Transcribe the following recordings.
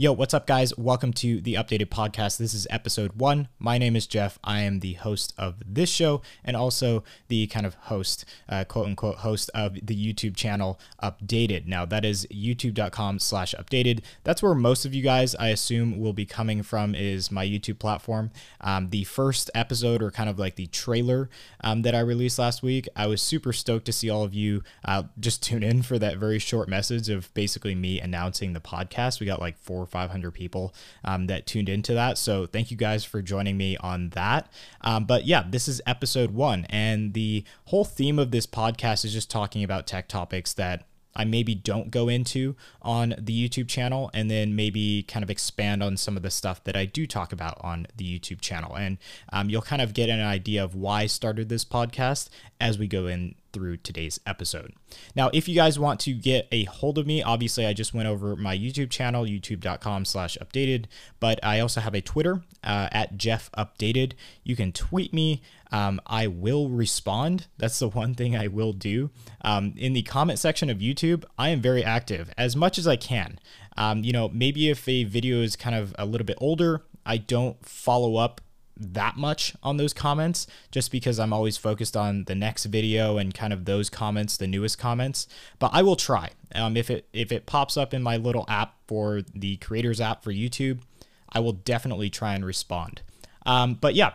Yo, what's up, guys? Welcome to the updated podcast. This is episode one. My name is Jeff. I am the host of this show and also the kind of host, uh, quote unquote, host of the YouTube channel Updated. Now, that is youtube.com slash updated. That's where most of you guys, I assume, will be coming from, is my YouTube platform. Um, the first episode, or kind of like the trailer um, that I released last week, I was super stoked to see all of you uh, just tune in for that very short message of basically me announcing the podcast. We got like four 500 people um, that tuned into that. So thank you guys for joining me on that. Um, but yeah, this is episode one. And the whole theme of this podcast is just talking about tech topics that I maybe don't go into on the YouTube channel, and then maybe kind of expand on some of the stuff that I do talk about on the YouTube channel. And um, you'll kind of get an idea of why I started this podcast as we go in through today's episode. Now, if you guys want to get a hold of me, obviously I just went over my YouTube channel, youtube.com slash updated, but I also have a Twitter uh, at Jeff Updated. You can tweet me. Um, I will respond. That's the one thing I will do. Um, in the comment section of YouTube, I am very active as much as I can. Um, you know, maybe if a video is kind of a little bit older, I don't follow up that much on those comments just because I'm always focused on the next video and kind of those comments, the newest comments. But I will try. Um, if it if it pops up in my little app for the creators app for YouTube, I will definitely try and respond. Um, but yeah,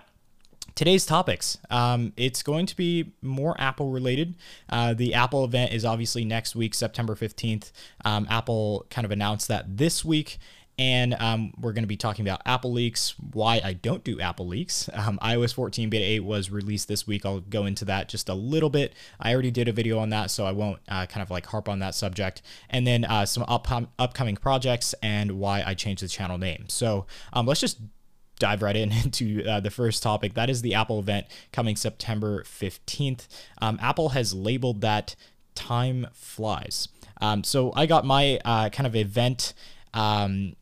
today's topics. Um, it's going to be more Apple related. Uh, the Apple event is obviously next week, September 15th. Um, Apple kind of announced that this week. And um, we're going to be talking about Apple leaks, why I don't do Apple leaks. Um, iOS 14 Beta 8 was released this week. I'll go into that just a little bit. I already did a video on that, so I won't uh, kind of like harp on that subject. And then uh, some up- upcoming projects and why I changed the channel name. So um, let's just dive right in into uh, the first topic. That is the Apple event coming September 15th. Um, Apple has labeled that Time Flies. Um, so I got my uh, kind of event um,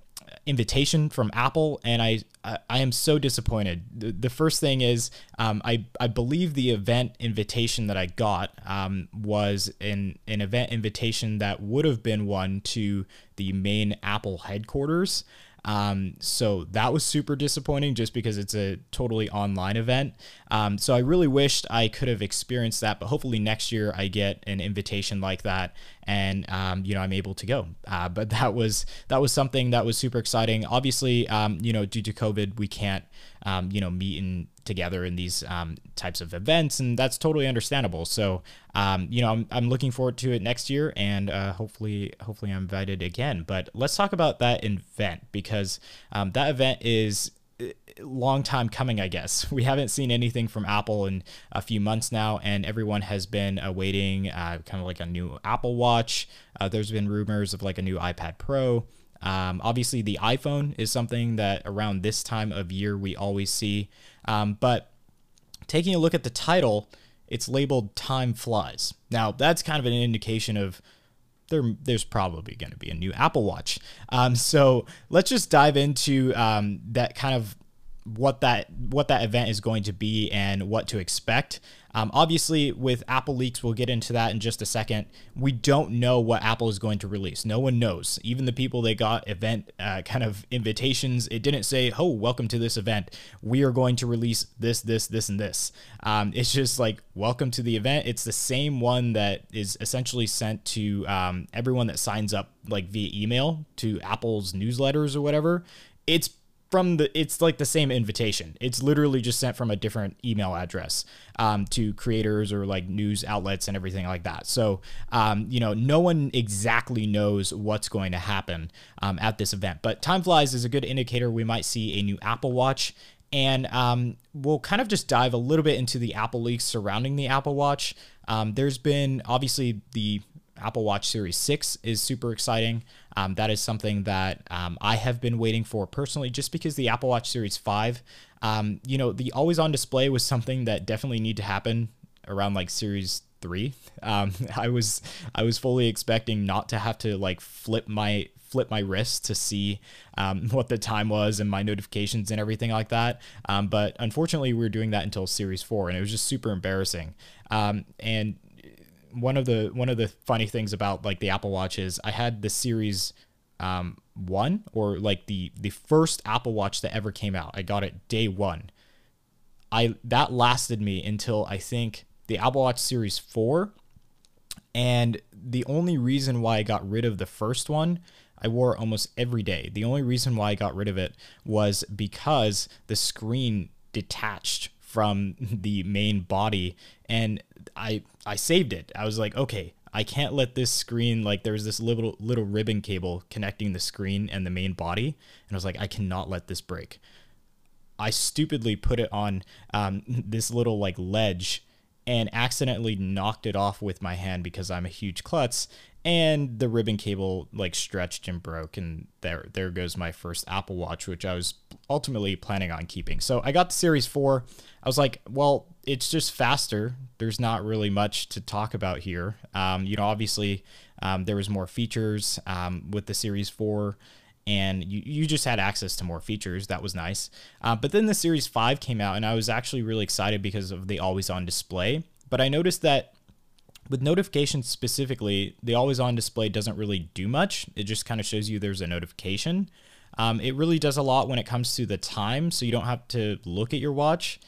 invitation from Apple, and I I am so disappointed. The, the first thing is um, I I believe the event invitation that I got um, was an an event invitation that would have been one to the main Apple headquarters. Um, so that was super disappointing just because it's a totally online event. Um, so I really wished I could have experienced that, but hopefully next year I get an invitation like that and um, you know I'm able to go. Uh, but that was that was something that was super exciting. Obviously, um, you know, due to COVID, we can't um, you know meet in together in these um, types of events, and that's totally understandable. So, um, you know, I'm, I'm looking forward to it next year, and uh, hopefully, hopefully, I'm invited again. But let's talk about that event because um, that event is uh, long time coming, I guess. We haven't seen anything from Apple in a few months now, and everyone has been awaiting uh, kind of like a new Apple Watch. Uh, there's been rumors of like a new iPad Pro. Um, obviously, the iPhone is something that around this time of year we always see. Um, but taking a look at the title, it's labeled Time Flies. Now, that's kind of an indication of there, there's probably going to be a new Apple Watch. Um, so let's just dive into um, that kind of what that what that event is going to be and what to expect. Um, obviously, with Apple leaks, we'll get into that in just a second. We don't know what Apple is going to release. No one knows. Even the people they got event uh, kind of invitations, it didn't say, "Oh, welcome to this event. We are going to release this, this, this, and this." Um, it's just like, "Welcome to the event." It's the same one that is essentially sent to um, everyone that signs up, like via email to Apple's newsletters or whatever. It's from the it's like the same invitation. It's literally just sent from a different email address um, to creators or like news outlets and everything like that. So um, you know no one exactly knows what's going to happen um, at this event. But time flies is a good indicator. We might see a new apple watch. And um, we'll kind of just dive a little bit into the apple leaks surrounding the apple watch. Um, there's been obviously the Apple Watch Series 6 is super exciting. Um, that is something that um, I have been waiting for personally, just because the Apple Watch Series 5, um, you know, the always on display was something that definitely need to happen around like Series three. Um, I was I was fully expecting not to have to like flip my flip my wrist to see um, what the time was and my notifications and everything like that. Um, but unfortunately, we were doing that until Series four, and it was just super embarrassing. Um, and one of the one of the funny things about like the Apple Watch is I had the series um, one or like the the first Apple Watch that ever came out. I got it day one. I that lasted me until I think the Apple Watch Series 4 and the only reason why I got rid of the first one I wore almost every day. The only reason why I got rid of it was because the screen detached from the main body and I I saved it. I was like, okay, I can't let this screen like there's this little little ribbon cable connecting the screen and the main body, and I was like, I cannot let this break. I stupidly put it on um, this little like ledge and accidentally knocked it off with my hand because I'm a huge klutz and the ribbon cable like stretched and broke and there there goes my first Apple Watch which I was ultimately planning on keeping. So I got the Series 4. I was like, well, it's just faster. There's not really much to talk about here. Um, you know, obviously um, there was more features um, with the Series 4 and you, you just had access to more features. That was nice. Uh, but then the Series 5 came out, and I was actually really excited because of the always on display. But I noticed that with notifications specifically, the always on display doesn't really do much. It just kind of shows you there's a notification. Um, it really does a lot when it comes to the time, so you don't have to look at your watch.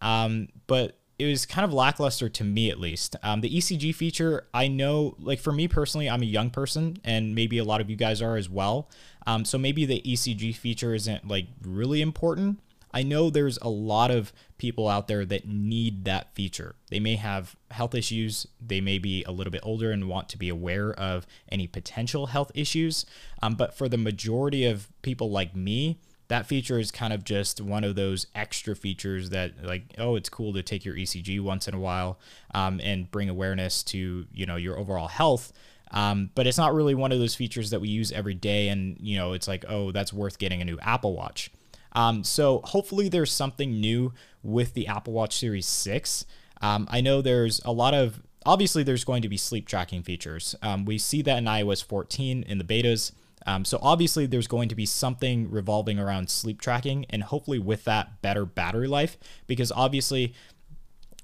Um, but it was kind of lackluster to me at least. Um, the ECG feature, I know, like for me personally, I'm a young person, and maybe a lot of you guys are as well. Um, so maybe the ECG feature isn't like really important. I know there's a lot of people out there that need that feature. They may have health issues, they may be a little bit older and want to be aware of any potential health issues. Um, but for the majority of people like me, that feature is kind of just one of those extra features that like oh it's cool to take your ecg once in a while um, and bring awareness to you know your overall health um, but it's not really one of those features that we use every day and you know it's like oh that's worth getting a new apple watch um, so hopefully there's something new with the Apple Watch Series 6. Um, I know there's a lot of, obviously, there's going to be sleep tracking features. Um, we see that in iOS 14 in the betas. Um, so obviously, there's going to be something revolving around sleep tracking, and hopefully, with that, better battery life. Because obviously,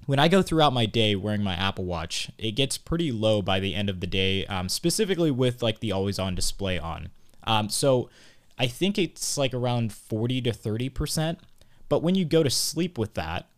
when I go throughout my day wearing my Apple Watch, it gets pretty low by the end of the day, um, specifically with like the always on display on. Um, so I think it's like around 40 to 30%. But when you go to sleep with that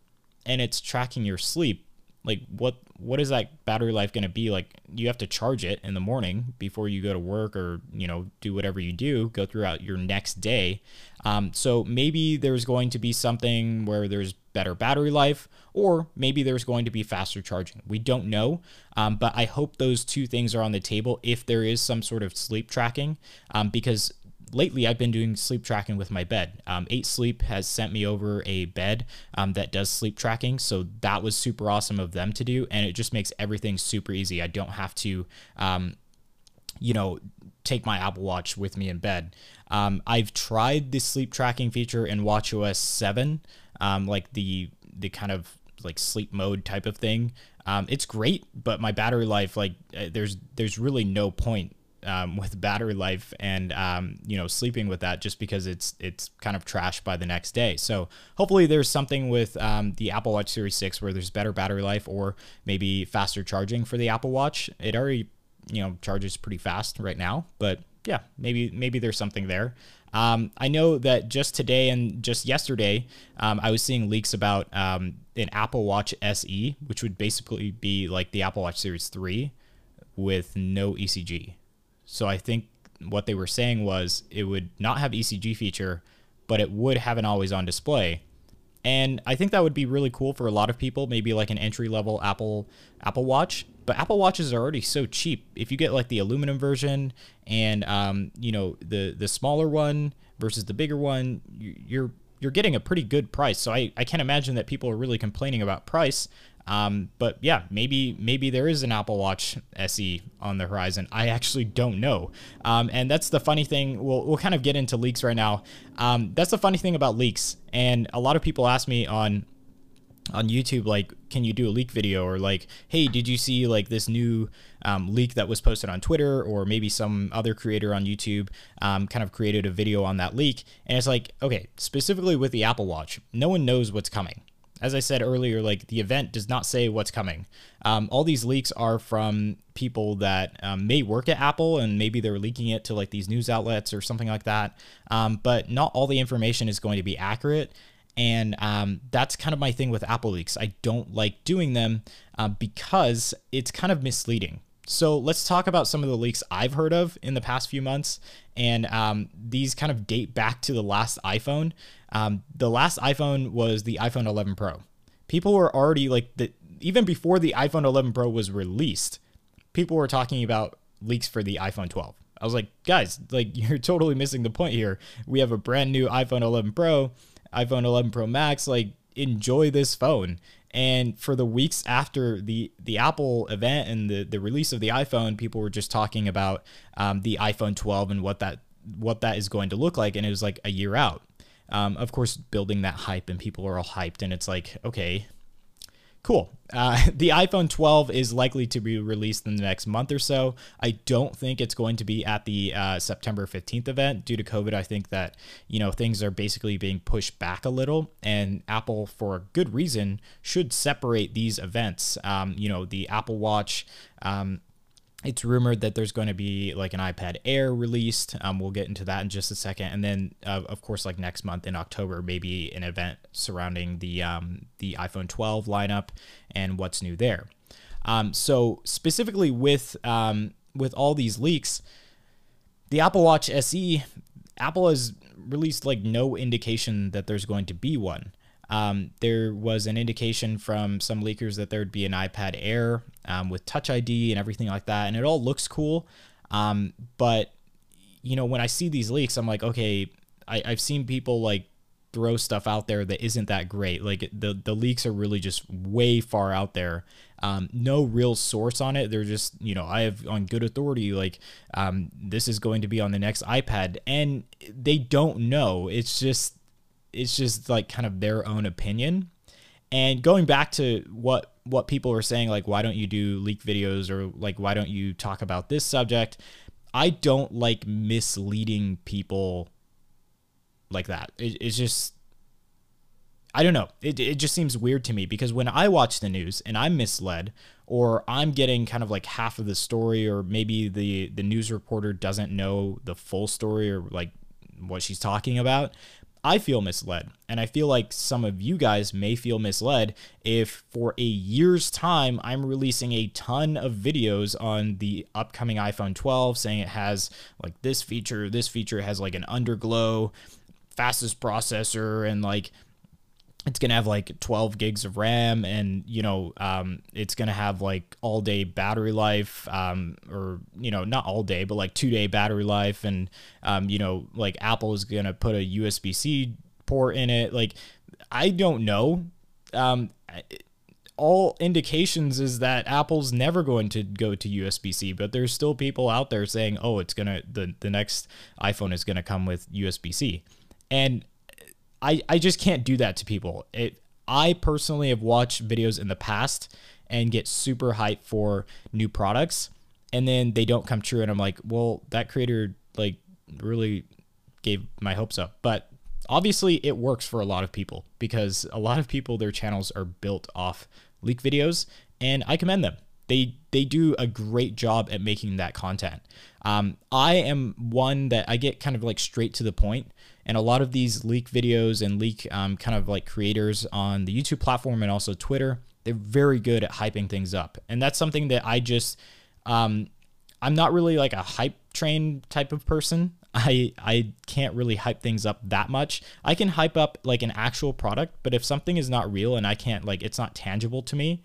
and it's tracking your sleep, like what what is that battery life going to be? Like you have to charge it in the morning before you go to work or you know do whatever you do go throughout your next day. Um, so maybe there's going to be something where there's better battery life or maybe there's going to be faster charging. We don't know um, but i hope those two things are on the table if there is some sort of sleep tracking um, because lately I've been doing sleep tracking with my bed. Um, Eight Sleep has sent me over a bed um, that does sleep tracking, so that was super awesome of them to do, and it just makes everything super easy. I don't have to, um, you know, take my Apple Watch with me in bed. Um, I've tried the sleep tracking feature in WatchOS 7, um, like the the kind of like sleep mode type of thing. Um, it's great, but my battery life, like, uh, there's there's really no point um, with battery life and um, you know sleeping with that just because it's it's kind of trashed by the next day. So hopefully there's something with um, the Apple Watch Series 6 where there's better battery life or maybe faster charging for the Apple Watch. It already you know charges pretty fast right now, but yeah, maybe maybe there's something there. Um, I know that just today and just yesterday, um, I was seeing leaks about um, an Apple Watch SE, which would basically be like the Apple Watch Series 3 with no ECG. So I think what they were saying was it would not have ECG feature, but it would have an always on display. And I think that would be really cool for a lot of people, maybe like an entry level Apple Apple Watch. But Apple Watches are already so cheap. If you get like the aluminum version and um, you know the the smaller one versus the bigger one, you're you're getting a pretty good price. So I, I can't imagine that people are really complaining about price. Um, but yeah, maybe maybe there is an Apple Watch SE on the horizon. I actually don't know. Um, and that's the funny thing. We'll we'll kind of get into leaks right now. Um, that's the funny thing about leaks. And a lot of people ask me on on YouTube, like, can you do a leak video? Or like, hey, did you see like this new um, leak that was posted on Twitter, or maybe some other creator on YouTube um, kind of created a video on that leak? And it's like, okay, specifically with the Apple Watch, no one knows what's coming. As I said earlier, like the event does not say what's coming. Um, all these leaks are from people that um, may work at Apple and maybe they're leaking it to like these news outlets or something like that. Um, but not all the information is going to be accurate. And um, that's kind of my thing with Apple leaks. I don't like doing them uh, because it's kind of misleading. So let's talk about some of the leaks I've heard of in the past few months. And um, these kind of date back to the last iPhone. Um, the last iPhone was the iPhone 11 Pro. People were already like the even before the iPhone 11 Pro was released, people were talking about leaks for the iPhone 12. I was like, guys, like you're totally missing the point here. We have a brand new iPhone 11 Pro, iPhone 11 Pro Max. Like, enjoy this phone. And for the weeks after the the Apple event and the the release of the iPhone, people were just talking about um, the iPhone 12 and what that what that is going to look like, and it was like a year out. Um, of course, building that hype, and people are all hyped, and it's like, okay, cool. Uh, the iPhone 12 is likely to be released in the next month or so. I don't think it's going to be at the uh, September 15th event due to COVID. I think that you know things are basically being pushed back a little, and Apple, for a good reason, should separate these events. Um, you know, the Apple Watch. Um, it's rumored that there's going to be like an iPad Air released. Um, we'll get into that in just a second, and then uh, of course, like next month in October, maybe an event surrounding the um, the iPhone 12 lineup and what's new there. Um, so specifically with um, with all these leaks, the Apple Watch SE, Apple has released like no indication that there's going to be one. Um, there was an indication from some leakers that there would be an iPad Air um, with Touch ID and everything like that, and it all looks cool. Um, but you know, when I see these leaks, I'm like, okay, I, I've seen people like throw stuff out there that isn't that great. Like the the leaks are really just way far out there. Um, no real source on it. They're just you know I have on good authority like um, this is going to be on the next iPad, and they don't know. It's just it's just like kind of their own opinion. And going back to what what people are saying, like why don't you do leak videos or like why don't you talk about this subject? I don't like misleading people like that. It, it's just I don't know. It, it just seems weird to me because when I watch the news and I'm misled or I'm getting kind of like half of the story or maybe the the news reporter doesn't know the full story or like what she's talking about, I feel misled. And I feel like some of you guys may feel misled if for a year's time I'm releasing a ton of videos on the upcoming iPhone 12 saying it has like this feature, this feature has like an underglow, fastest processor, and like it's gonna have like 12 gigs of RAM, and you know, um, it's gonna have like all day battery life, um, or you know, not all day, but like two day battery life, and um, you know, like Apple is gonna put a USB C port in it. Like, I don't know. Um, all indications is that Apple's never going to go to USB C, but there's still people out there saying, "Oh, it's gonna the the next iPhone is gonna come with USB C," and I, I just can't do that to people. It I personally have watched videos in the past and get super hyped for new products and then they don't come true and I'm like, well, that creator like really gave my hopes up. But obviously it works for a lot of people because a lot of people their channels are built off leak videos and I commend them. They they do a great job at making that content. Um, I am one that I get kind of like straight to the point, and a lot of these leak videos and leak um, kind of like creators on the YouTube platform and also Twitter, they're very good at hyping things up, and that's something that I just um, I'm not really like a hype train type of person. I I can't really hype things up that much. I can hype up like an actual product, but if something is not real and I can't like it's not tangible to me,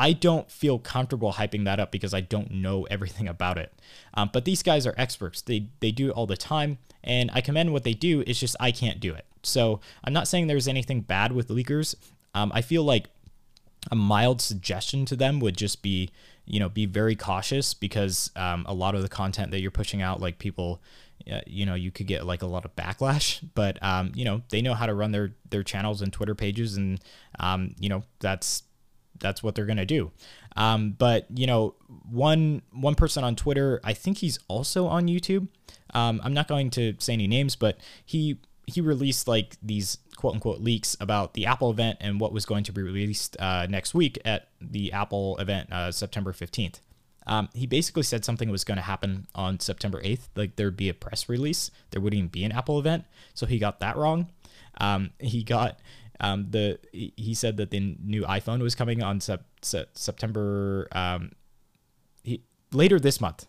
I don't feel comfortable hyping that up because I don't know everything about it. Um, but these guys are experts. They they do it all the time, and I commend what they do. It's just I can't do it. So I'm not saying there's anything bad with leakers. Um, I feel like a mild suggestion to them would just be you know be very cautious because um, a lot of the content that you're pushing out like people uh, you know you could get like a lot of backlash but um, you know they know how to run their their channels and twitter pages and um, you know that's that's what they're gonna do. Um, but you know, one one person on Twitter, I think he's also on YouTube. Um, I'm not going to say any names, but he he released like these quote unquote leaks about the Apple event and what was going to be released uh, next week at the Apple event, uh, September 15th. Um, he basically said something was going to happen on September 8th, like there'd be a press release. There wouldn't even be an Apple event. So he got that wrong. Um, he got um, the he said that the new iPhone was coming on sep- sep- September um, he, later this month.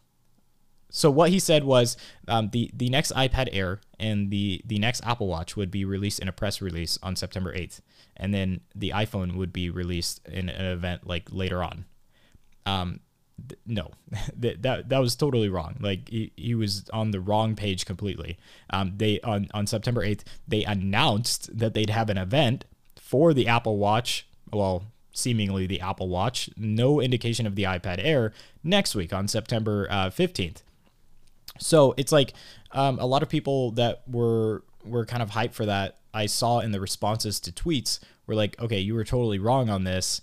So what he said was um, the the next iPad Air and the the next Apple Watch would be released in a press release on September 8th, and then the iPhone would be released in an event like later on. Um, no, that, that that was totally wrong. Like he, he was on the wrong page completely. Um, they on on September 8th they announced that they'd have an event for the Apple Watch. Well, seemingly the Apple Watch. No indication of the iPad Air next week on September uh, 15th. So it's like um, a lot of people that were were kind of hyped for that. I saw in the responses to tweets were like, okay, you were totally wrong on this.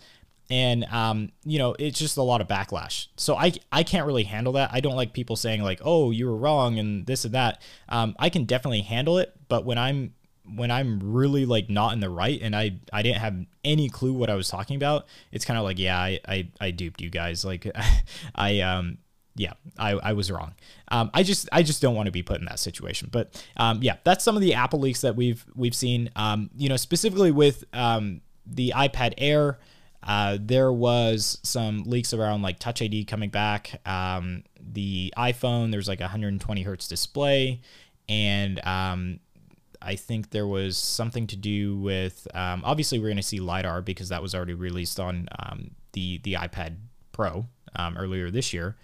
And um, you know, it's just a lot of backlash. So I I can't really handle that. I don't like people saying like, "Oh, you were wrong" and this and that. Um, I can definitely handle it, but when I'm when I'm really like not in the right and I I didn't have any clue what I was talking about, it's kind of like, yeah, I, I I duped you guys. Like I um yeah, I, I was wrong. Um, I just I just don't want to be put in that situation. But um, yeah, that's some of the Apple leaks that we've we've seen. Um, you know, specifically with um, the iPad Air, uh, there was some leaks around like Touch ID coming back. Um, the iPhone, there's like a 120 hertz display, and um, I think there was something to do with. Um, obviously, we're going to see lidar because that was already released on um, the the iPad Pro um, earlier this year.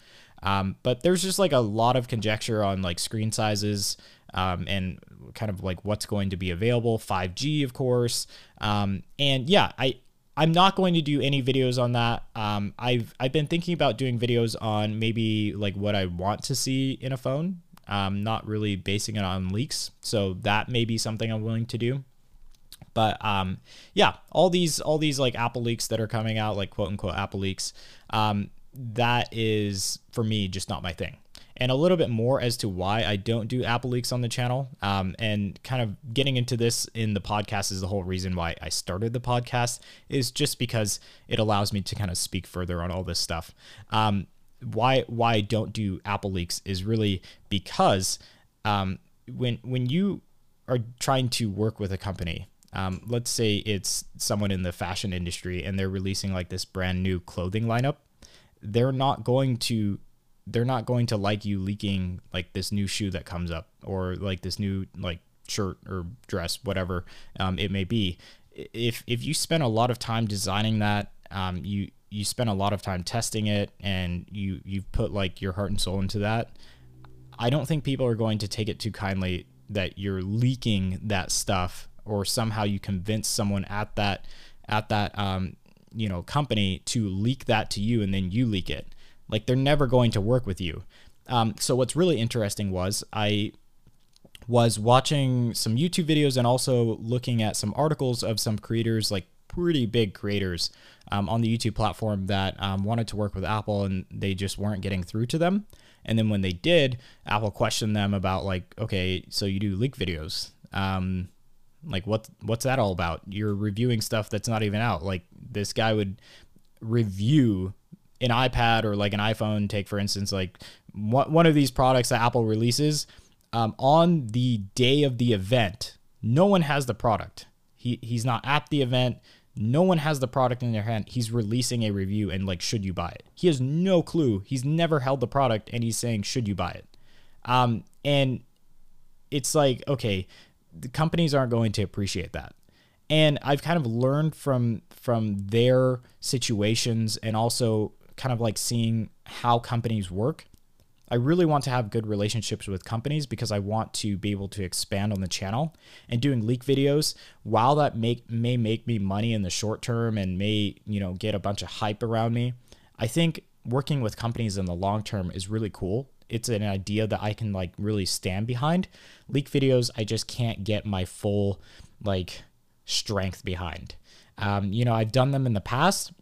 Um, but there's just like a lot of conjecture on like screen sizes and kind of like what's going to be available. 5G, of course. And yeah, I I'm not going to do any videos on that. Um, I've I've been thinking about doing videos on maybe like what I want to see in a phone. Um, not really basing it on leaks. So that may be something I'm willing to do. But um, yeah, all these all these like Apple leaks that are coming out, like quote unquote Apple leaks. Um, that is for me just not my thing and a little bit more as to why I don't do Apple leaks on the channel. Um, and kind of getting into this in the podcast is the whole reason why I started the podcast, is just because it allows me to kind of speak further on all this stuff. Um, why why I don't do Apple leaks is really because um, when when you are trying to work with a company. Um, let's say it's someone in the fashion industry and they're releasing like this brand new clothing lineup they're not going to they're not going to like you leaking like this new shoe that comes up or like this new like shirt or dress whatever um, it may be. If if you spend a lot of time designing that um, you you spend a lot of time testing it and you you've put like your heart and soul into that i don't think people are going to take it too kindly that you're leaking that stuff or somehow you convince someone at that at that um, you know company to leak that to you and then you leak it like they're never going to work with you um, so what's really interesting was i was watching some youtube videos and also looking at some articles of some creators like pretty big creators um, on the youtube platform that um, wanted to work with apple and they just weren't getting through to them and then when they did apple questioned them about like okay so you do leak videos um, like what what's that all about? You're reviewing stuff that's not even out. Like this guy would review an iPad or like an iPhone. Take for instance, like one of these products that Apple releases um, on the day of the event. No one has the product. He he's not at the event. No one has the product in their hand. He's releasing a review and like, should you buy it? He has no clue. He's never held the product and he's saying, should you buy it? Um, and it's like, okay, the companies aren't going to appreciate that. And I've kind of learned from from their situations and also kind of like seeing how companies work. I really want to have good relationships with companies because I want to be able to expand on the channel and doing leak videos. While that make may make me money in the short term and may, you know, get a bunch of hype around me, I think working with companies in the long term is really cool it's an idea that I can like really stand behind. Leak videos, I just can't get my full like strength behind. Um, you know, I've done them in the past.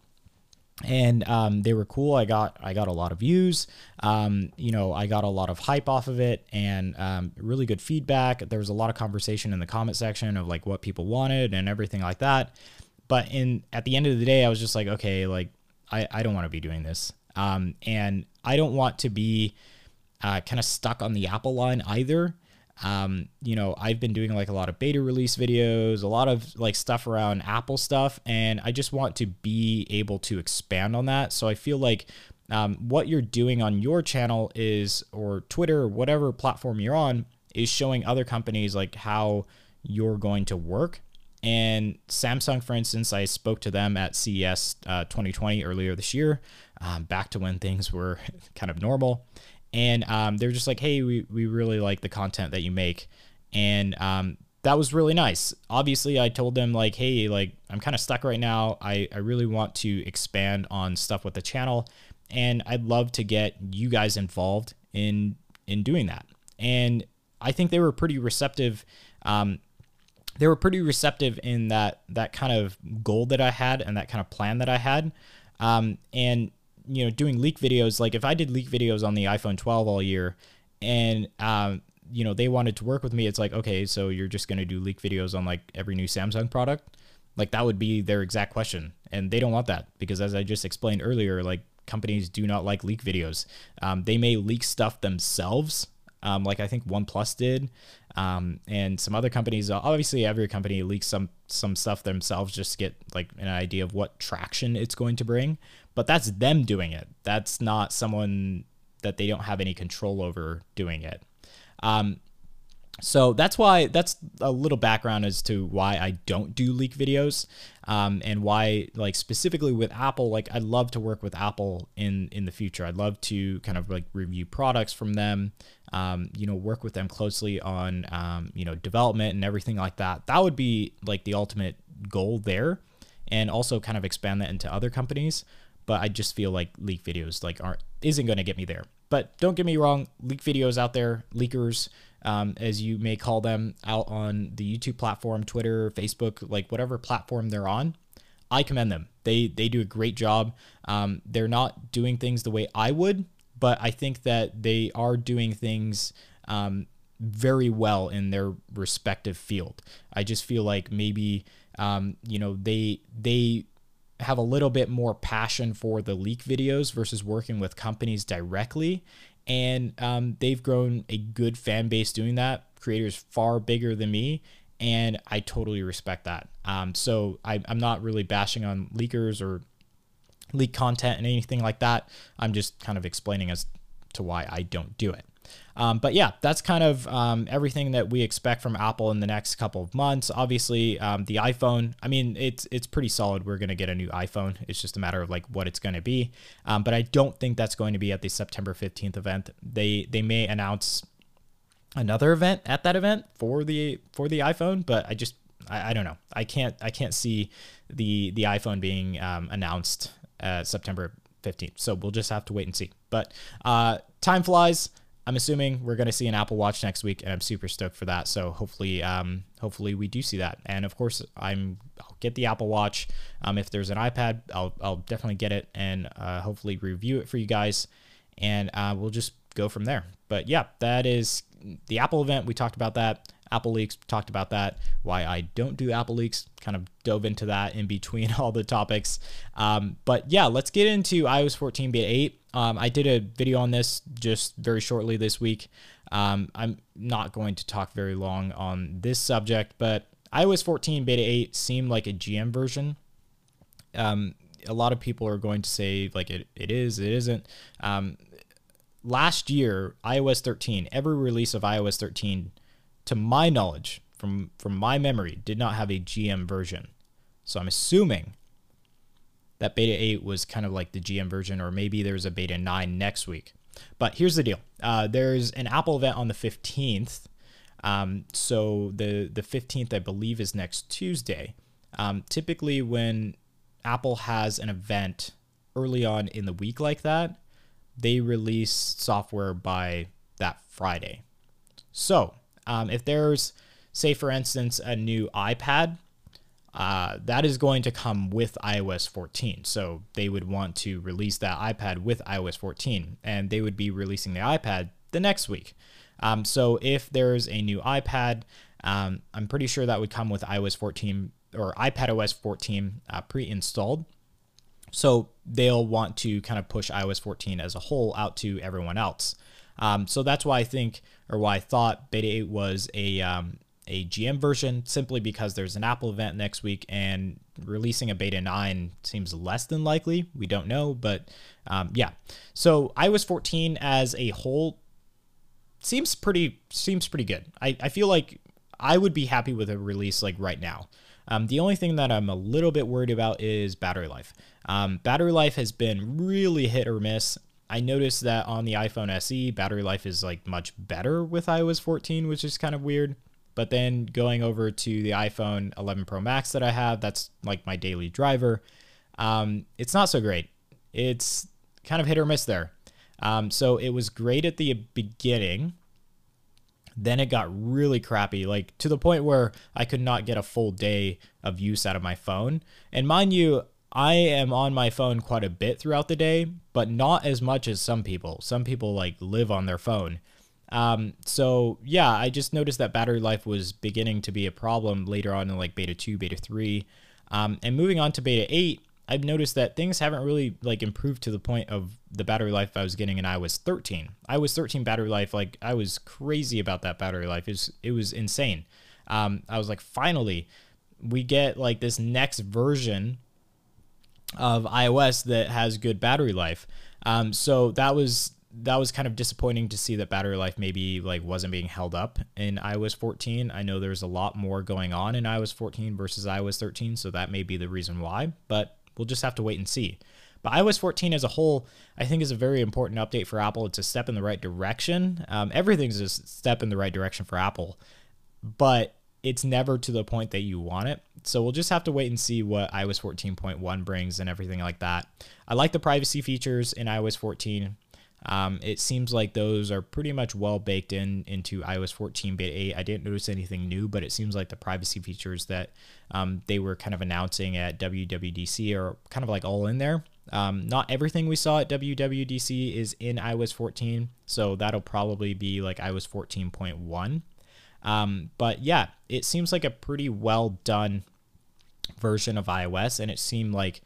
And um, they were cool. I got I got a lot of views. Um, you know, I got a lot of hype off of it, and um, really good feedback. There was a lot of conversation in the comment section of like what people wanted and everything like that. But in at the end of the day, I was just like, okay, like I I don't want to be doing this, um, and I don't want to be uh, kind of stuck on the Apple line either. Um, you know, I've been doing like a lot of beta release videos, a lot of like stuff around Apple stuff, and I just want to be able to expand on that. So I feel like um, what you're doing on your channel is, or Twitter, or whatever platform you're on, is showing other companies like how you're going to work. And Samsung, for instance, I spoke to them at CES uh, 2020 earlier this year, um, back to when things were kind of normal and um, they're just like, hey, we, we really like the content that you make. And um, that was really nice. Obviously, I told them, like, hey, like, I'm kind of stuck right now. I, I really want to expand on stuff with the channel. And I'd love to get you guys involved in in doing that. And I think they were pretty receptive. Um, they were pretty receptive in that that kind of goal that I had and that kind of plan that I had. Um, and you know, doing leak videos, like if I did leak videos on the iPhone 12 all year and, um, you know, they wanted to work with me, it's like, okay, so you're just going to do leak videos on like every new Samsung product? Like that would be their exact question. And they don't want that because, as I just explained earlier, like companies do not like leak videos. Um, they may leak stuff themselves, um, like I think OnePlus did, um, and some other companies. Obviously, every company leaks some some stuff themselves just to get like an idea of what traction it's going to bring but that's them doing it. That's not someone that they don't have any control over doing it. Um, so that's why that's a little background as to why I don't do leak videos, um, and why like specifically with Apple, like I'd love to work with Apple in in the future. I'd love to kind of like review products from them, um, you know, work with them closely on um, you know development and everything like that. That would be like the ultimate goal there, and also kind of expand that into other companies but I just feel like leak videos like aren't isn't going to get me there. But don't get me wrong, leak videos out there, leakers, um, as you may call them, out on the YouTube platform, Twitter, Facebook, like whatever platform they're on. I commend them. They they do a great job. Um, they're not doing things the way I would, but I think that they are doing things um, very well in their respective field. I just feel like maybe um, you know they they have a little bit more passion for the leak videos versus working with companies directly. And um, they've grown a good fan base doing that. Creators far bigger than me. And I totally respect that. Um, so I, I'm not really bashing on leakers or leak content and anything like that. I'm just kind of explaining as to why I don't do it. Um, but yeah, that's kind of um, everything that we expect from Apple in the next couple of months. Obviously, um, the iPhone. I mean, it's it's pretty solid. We're gonna get a new iPhone. It's just a matter of like what it's gonna be. Um, but I don't think that's going to be at the September fifteenth event. They they may announce another event at that event for the for the iPhone, but I just I, I don't know. I can't I can't see the the iPhone being um, announced uh, September 15th. So we'll just have to wait and see. But uh, time flies. I'm assuming we're going to see an Apple Watch next week, and I'm super stoked for that. So hopefully, um, hopefully we do see that. And of course, I'm I'll get the Apple Watch. Um, if there's an iPad, I'll I'll definitely get it and uh, hopefully review it for you guys, and uh, we'll just go from there. But yeah, that is the Apple event. We talked about that. Apple Leaks talked about that. Why I don't do Apple Leaks, kind of dove into that in between all the topics. Um, but yeah, let's get into iOS 14 Beta 8. Um, I did a video on this just very shortly this week. Um, I'm not going to talk very long on this subject, but iOS 14 Beta 8 seemed like a GM version. Um, a lot of people are going to say like it, it is, it isn't. Um, last year, iOS 13, every release of iOS 13 to my knowledge, from from my memory, did not have a GM version. So I'm assuming that beta 8 was kind of like the GM version, or maybe there's a beta 9 next week. But here's the deal: uh, there's an Apple event on the 15th. Um, so the the 15th, I believe, is next Tuesday. Um, typically, when Apple has an event early on in the week like that, they release software by that Friday. So um, if there's, say, for instance, a new iPad, uh, that is going to come with iOS 14. So they would want to release that iPad with iOS 14, and they would be releasing the iPad the next week. Um, so if there's a new iPad, um, I'm pretty sure that would come with iOS 14 or iPad OS 14 uh, pre installed. So they'll want to kind of push iOS 14 as a whole out to everyone else. Um, so that's why I think, or why I thought Beta 8 was a um, a GM version, simply because there's an Apple event next week, and releasing a Beta 9 seems less than likely. We don't know, but um, yeah. So iOS 14 as a whole seems pretty seems pretty good. I, I feel like I would be happy with a release like right now. Um, the only thing that I'm a little bit worried about is battery life. Um, battery life has been really hit or miss. I noticed that on the iPhone SE, battery life is like much better with iOS 14, which is kind of weird. But then going over to the iPhone 11 Pro Max that I have, that's like my daily driver. Um, it's not so great. It's kind of hit or miss there. Um, so it was great at the beginning. Then it got really crappy, like to the point where I could not get a full day of use out of my phone. And mind you, I am on my phone quite a bit throughout the day, but not as much as some people. Some people like live on their phone. Um, so yeah, I just noticed that battery life was beginning to be a problem later on in like beta 2, beta 3. Um, and moving on to beta 8, I've noticed that things haven't really like improved to the point of the battery life I was getting in iOS 13. iOS 13 battery life, like I was crazy about that battery life. It was, it was insane. Um, I was like, finally, we get like this next version of iOS that has good battery life. Um, so that was that was kind of disappointing to see that battery life maybe like wasn't being held up in iOS 14. I know there's a lot more going on in iOS 14 versus iOS 13, so that may be the reason why, but we'll just have to wait and see. But iOS 14 as a whole, I think, is a very important update for Apple. It's a step in the right direction. Um, everything's a step in the right direction for Apple, but it's never to the point that you want it. So we'll just have to wait and see what iOS 14.1 brings and everything like that. I like the privacy features in iOS 14. Um, it seems like those are pretty much well baked in into iOS 14 beta 8. I didn't notice anything new, but it seems like the privacy features that um, they were kind of announcing at WWDC are kind of like all in there. Um, not everything we saw at WWDC is in iOS 14, so that'll probably be like iOS 14.1. Um, but yeah, it seems like a pretty well done version of iOS, and it seemed like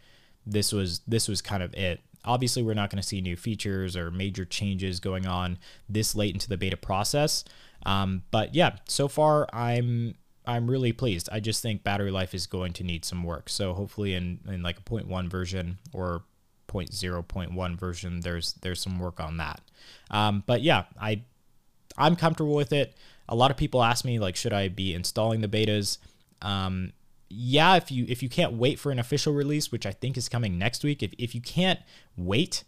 this was this was kind of it. Obviously, we're not going to see new features or major changes going on this late into the beta process. Um, but yeah, so far I'm I'm really pleased. I just think battery life is going to need some work. So hopefully in, in like a 0.1 version or 0.0.1 version, there's there's some work on that. Um, but yeah, I I'm comfortable with it. A lot of people ask me like, should I be installing the betas? Um, yeah, if you if you can't wait for an official release, which I think is coming next week, if, if you can't wait,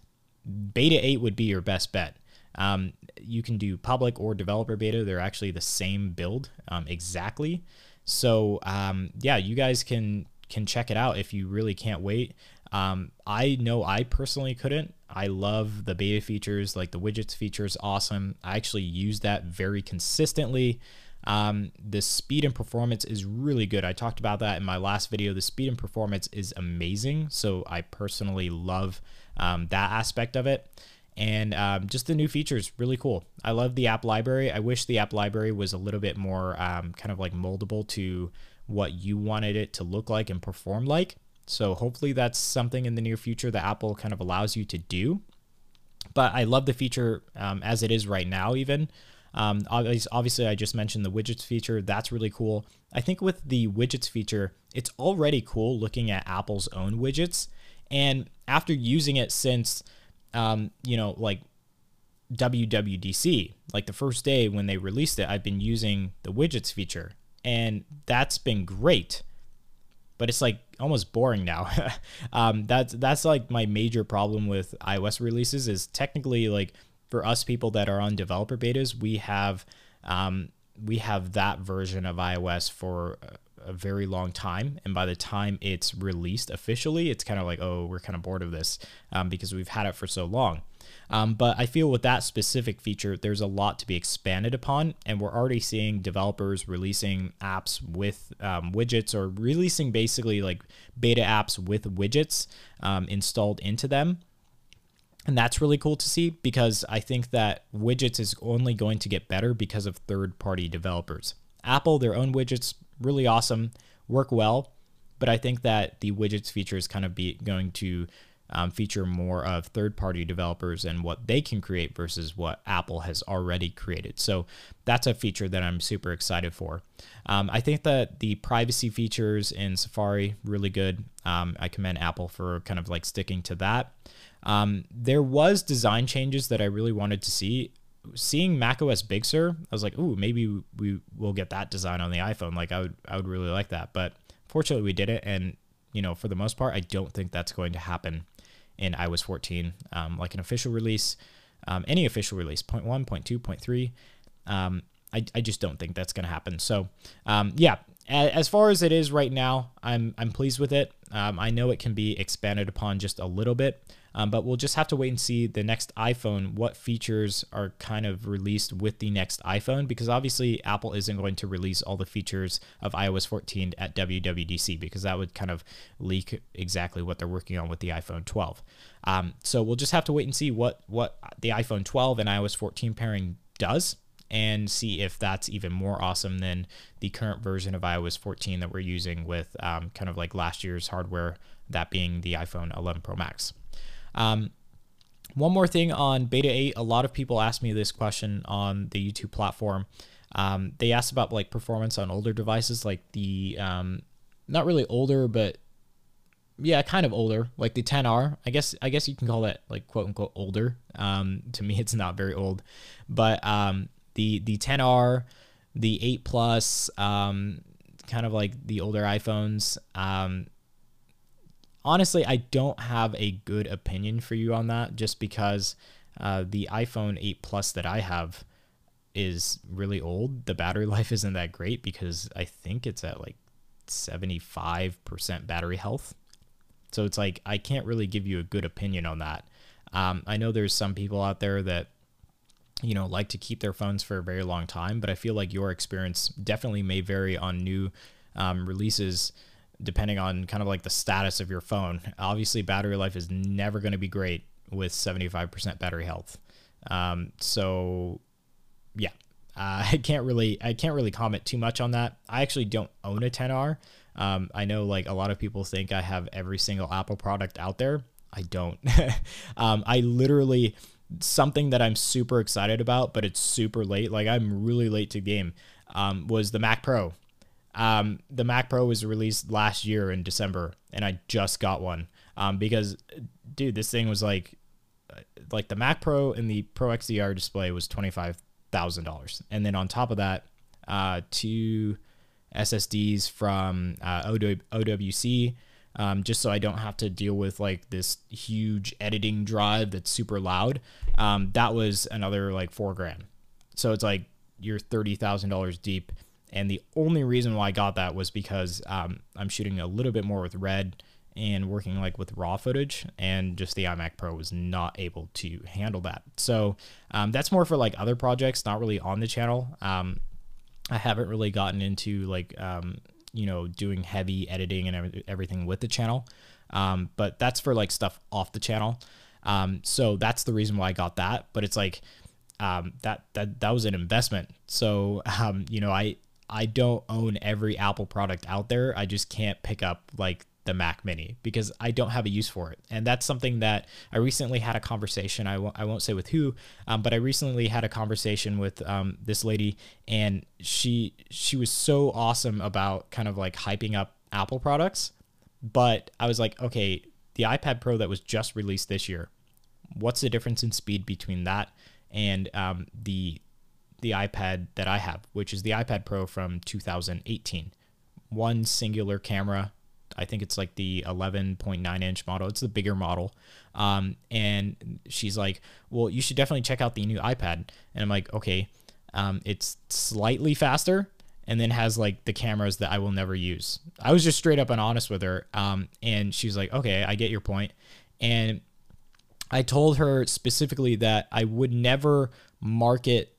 beta 8 would be your best bet. Um, you can do public or developer beta. They're actually the same build um, exactly. So um, yeah, you guys can can check it out if you really can't wait. Um, I know I personally couldn't. I love the beta features, like the widgets features, awesome. I actually use that very consistently. Um, the speed and performance is really good. I talked about that in my last video. The speed and performance is amazing. So I personally love um, that aspect of it. And um, just the new features, really cool. I love the app library. I wish the app library was a little bit more um, kind of like moldable to what you wanted it to look like and perform like. So hopefully that's something in the near future that Apple kind of allows you to do. But I love the feature um, as it is right now, even. Um, obviously, I just mentioned the widgets feature. That's really cool. I think with the widgets feature, it's already cool looking at Apple's own widgets. And after using it since, um, you know, like WWDC, like the first day when they released it, I've been using the widgets feature. And that's been great. But it's like almost boring now. um, that's that's like my major problem with iOS releases is technically like for us people that are on developer betas, we have um, we have that version of iOS for a very long time. And by the time it's released officially, it's kind of like, oh, we're kind of bored of this um, because we've had it for so long. Um, but I feel with that specific feature, there's a lot to be expanded upon, and we're already seeing developers releasing apps with um, widgets or releasing basically like beta apps with widgets um, installed into them. And that's really cool to see because I think that widgets is only going to get better because of third party developers. Apple, their own widgets, really awesome, work well, but I think that the widgets feature is kind of be going to um, feature more of third party developers and what they can create versus what Apple has already created. So that's a feature that I'm super excited for. Um, I think that the privacy features in Safari really good. Um, I commend Apple for kind of like sticking to that. Um, there was design changes that I really wanted to see. Seeing macOS Big Sur, I was like, "Ooh, maybe we will get that design on the iPhone." Like, I would, I would really like that. But fortunately, we did it, and you know, for the most part, I don't think that's going to happen in iOS 14, um, like an official release, um, any official release, point one, point two, point three. Um, I, I just don't think that's going to happen. So, um, yeah, as far as it is right now, I'm I'm pleased with it. Um, I know it can be expanded upon just a little bit, um, but we'll just have to wait and see the next iPhone what features are kind of released with the next iPhone because obviously Apple isn't going to release all the features of iOS 14 at WWDC because that would kind of leak exactly what they're working on with the iPhone 12. Um, so we'll just have to wait and see what what the iPhone 12 and iOS 14 pairing does and see if that's even more awesome than the current version of iOS 14 that we're using with um, kind of like last year's hardware, that being the iPhone 11 Pro Max. Um, one more thing on Beta 8, a lot of people ask me this question on the YouTube platform. Um, they asked about like performance on older devices, like the um, not really older, but yeah, kind of older, like the 10R. I guess I guess you can call that like quote unquote older. Um, to me, it's not very old, but um, the the 10R, the 8 Plus, um, kind of like the older iPhones. Um, honestly, I don't have a good opinion for you on that, just because uh, the iPhone 8 Plus that I have is really old. The battery life isn't that great because I think it's at like 75% battery health. So it's like I can't really give you a good opinion on that. Um, I know there's some people out there that you know like to keep their phones for a very long time but i feel like your experience definitely may vary on new um, releases depending on kind of like the status of your phone. Obviously battery life is never going to be great with 75% battery health. Um, so yeah uh, i can't really i can't really comment too much on that. I actually don't own a 10r um, i know like a lot of people think i have every single apple product out there. I don't. Um, i literally something that I'm super excited about, but it's super late. Like I'm really late to game. Um, was the Mac Pro. Um, the Mac Pro was released last year in December, and I just got one um, because, dude, this thing was like, like the Mac Pro and the Pro XDR display was twenty five thousand dollars, and then on top of that, uh, two SSDs from uh, OWC um, just so I don't have to deal with like this huge editing drive that's super loud. Um, that was another like four grand. So it's like you're thirty thousand dollars deep. And the only reason why I got that was because um, I'm shooting a little bit more with red and working like with raw footage, and just the iMac Pro was not able to handle that. So um, that's more for like other projects, not really on the channel. Um, I haven't really gotten into like um, you know, doing heavy editing and everything with the channel. Um, but that's for like stuff off the channel. Um, so that's the reason why I got that. But it's like um, that that that was an investment. So um, you know, I I don't own every Apple product out there. I just can't pick up like the Mac Mini because I don't have a use for it. And that's something that I recently had a conversation. I w- I won't say with who, um, but I recently had a conversation with um, this lady, and she she was so awesome about kind of like hyping up Apple products. But I was like, okay, the iPad Pro that was just released this year, what's the difference in speed between that and um, the the iPad that I have, which is the iPad Pro from 2018? One singular camera, I think it's like the 11.9 inch model. It's the bigger model. Um, and she's like, well, you should definitely check out the new iPad. And I'm like, okay, um, it's slightly faster. and then has like the cameras that I will never use. I was just straight up and honest with her. Um, and she's like, okay, I get your point. And I told her specifically that I would never market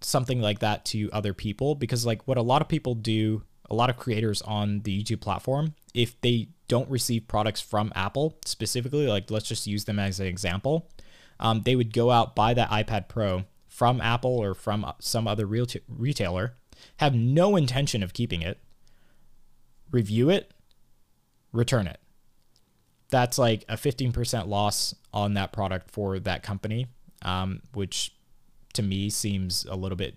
something like that to other people because like what a lot of people do, a lot of creators on the YouTube platform, if they don't receive products from Apple specifically, like let's just use them as an example, um, they would go out buy that iPad Pro from Apple or from some other real retailer, have no intention of keeping it, review it, return it. That's like a 15% loss on that product for that company, um, which to me seems a little bit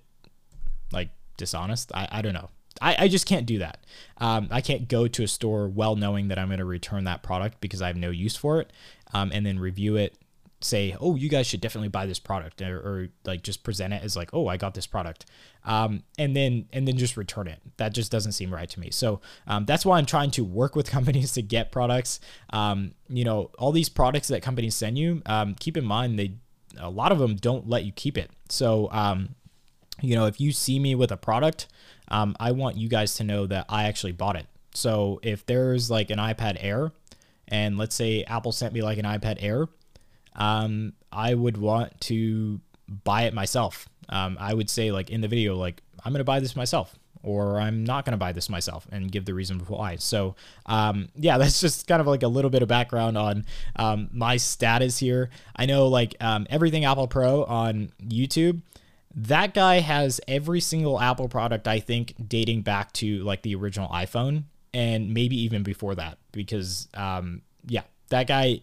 like dishonest. I, I don't know. I, I just can't do that. Um, I can't go to a store well knowing that I'm going to return that product because I have no use for it um, and then review it say, oh, you guys should definitely buy this product, or, or like just present it as like, oh, I got this product, um, and then and then just return it. That just doesn't seem right to me. So um, that's why I'm trying to work with companies to get products. Um, you know, all these products that companies send you, um, keep in mind they a lot of them don't let you keep it. So um, you know, if you see me with a product, um, I want you guys to know that I actually bought it. So if there's like an iPad Air, and let's say Apple sent me like an iPad Air, um, I would want to buy it myself. Um, I would say like in the video, like I'm gonna buy this myself, or I'm not gonna buy this myself, and give the reason why. So um, yeah, that's just kind of like a little bit of background on um, my status here. I know like um, EverythingApplePro on YouTube. That guy has every single Apple product I think dating back to like the original iPhone and maybe even before that because um, yeah, that guy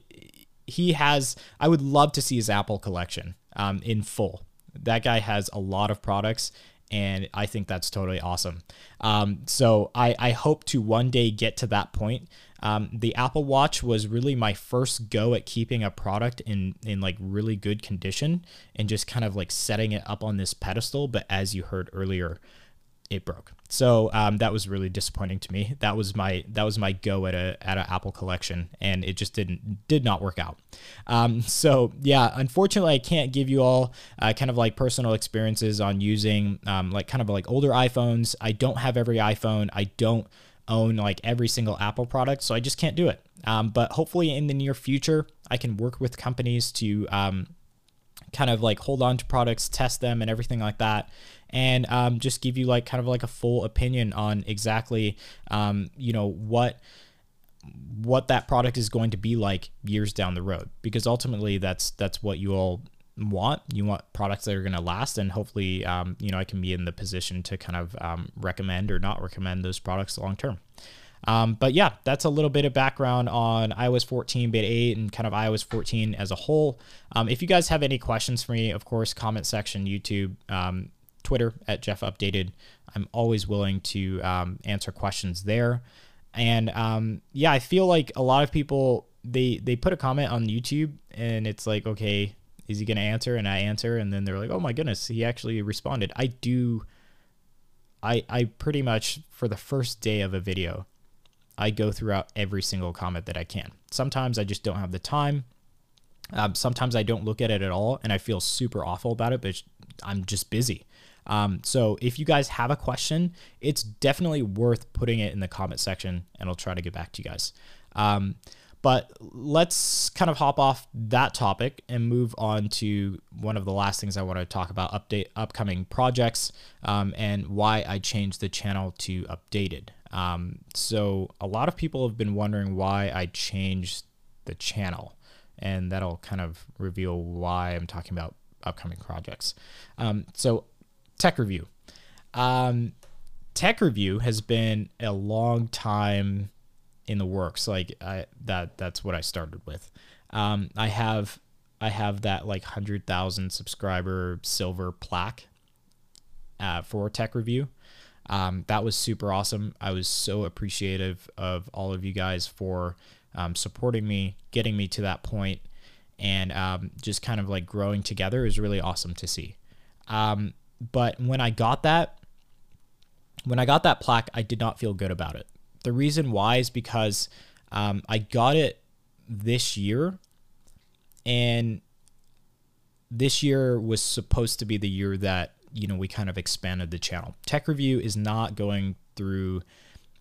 he has. I would love to see his Apple collection um, in full. That guy has a lot of products, and I think that's totally awesome. Um, so I, I hope to one day get to that point. Um, the Apple Watch was really my first go at keeping a product in in like really good condition and just kind of like setting it up on this pedestal. But as you heard earlier, it broke. So um, that was really disappointing to me. That was my that was my go at a at an Apple collection, and it just didn't did not work out. Um, so yeah, unfortunately, I can't give you all uh, kind of like personal experiences on using um, like kind of like older iPhones. I don't have every iPhone. I don't own like every single Apple product, so I just can't do it. Um, but hopefully, in the near future, I can work with companies to um, kind of like hold on to products, test them, and everything like that, and um, just give you like kind of like a full opinion on exactly um, you know what what that product is going to be like years down the road. Because ultimately that's that's what you all want. You want products that are going to last and hopefully um, you know i can be in the position to kind of um, recommend or not recommend those products long term. Um, but yeah, that's a little bit of background on iOS 14 beta 8 and kind of iOS 14 as a whole. Um, if you guys have any questions for me, of course, comment section, YouTube, um, Twitter at Jeff Updated. I'm always willing to um, answer questions there. And um, yeah, I feel like a lot of people they they put a comment on YouTube and it's like, okay, is he gonna answer? And I answer, and then they're like, oh my goodness, he actually responded. I do. I I pretty much for the first day of a video, I go throughout every single comment that I can. Sometimes I just don't have the time. Um, sometimes I don't look at it at all, and I feel super awful about it, but I'm just busy. Um, so if you guys have a question, it's definitely worth putting it in the comment section and I'll try to get back to you guys. Um, but let's kind of hop off that topic and move on to one of the last things I want to talk about update upcoming projects um, and why I changed the channel to updated. Um, so a lot of people have been wondering why I changed the channel, and that'll kind of reveal why I'm talking about upcoming projects. Um, so tech review. Um, tech review has been a long time in the works. Like I, that, that's what I started with. Um, I have, I have that like hundred thousand subscriber silver plaque uh, for tech review. Um, that was super awesome. I was so appreciative of all of you guys for um, supporting me, getting me to that point, and um, just kind of like growing together is really awesome to see. Um, but when I got that, when I got that plaque, I did not feel good about it. The reason why is because um, I got it this year, and this year was supposed to be the year that you know we kind of expanded the channel. Tech review is not going through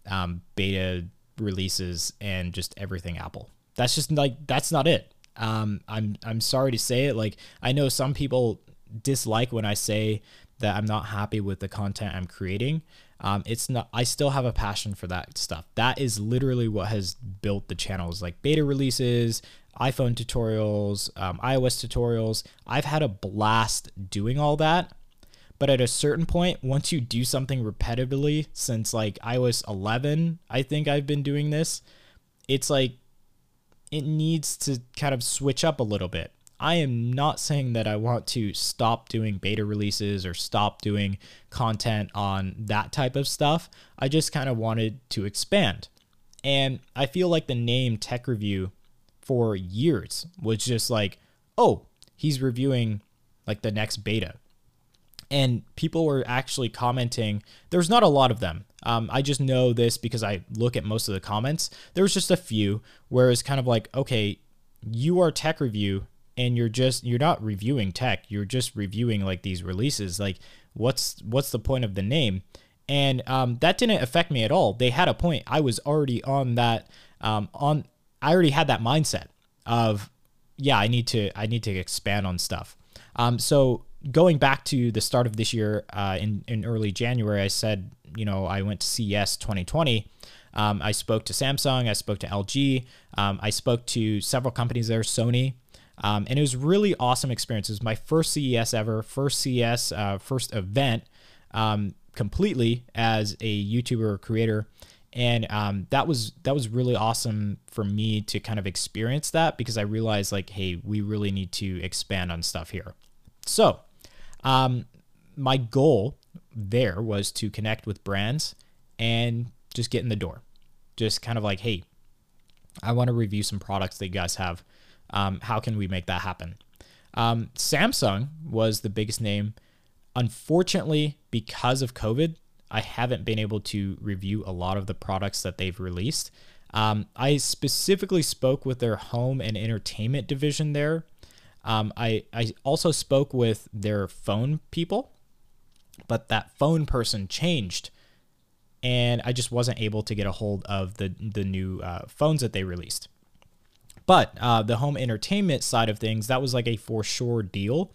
um, beta releases and just everything Apple. That's just like that's not it. Um, I'm I'm sorry to say it. Like I know some people dislike when I say that I'm not happy with the content I'm creating. Um, it's not. I still have a passion for that stuff. That is literally what has built the channels, like beta releases, iPhone tutorials, um, iOS tutorials. I've had a blast doing all that. But at a certain point, once you do something repetitively, since like iOS 11, I think I've been doing this, it's like it needs to kind of switch up a little bit. I am not saying that I want to stop doing beta releases or stop doing content on that type of stuff. I just kind of wanted to expand. And I feel like the name Tech Review for years was just like, oh, he's reviewing like the next beta. And people were actually commenting. There's not a lot of them. Um, I just know this because I look at most of the comments. There was just a few where it's kind of like, okay, you are Tech Review and you're just you're not reviewing tech you're just reviewing like these releases like what's what's the point of the name? And um, that didn't affect me at all. They had a point. I was already on that um, on i already had that mindset of yeah i need to i need to expand on stuff. Um, so going back to the start of this year uh, in, in early january i said you know i went to ces 2020 um, I spoke to Samsung, I spoke to LG, um, I spoke to several companies there, Sony, um, and it was really awesome experience. It was my first CES ever, first CES, uh, first event um, completely as a YouTuber or creator. And um, that was that was really awesome for me to kind of experience that because I realized like, hey, we really need to expand on stuff here. So, um, my goal there was to connect with brands and just get in the door. Just kind of like, hey, I want to review some products that you guys have um, how can we make that happen? Um, Samsung was the biggest name. Unfortunately, because of COVID, I haven't been able to review a lot of the products that they've released. Um, I specifically spoke with their home and entertainment division there. Um, I, I also spoke with their phone people, but that phone person changed, and I just wasn't able to get a hold of the the new uh, phones that they released. But uh, the home entertainment side of things, that was like a for sure deal.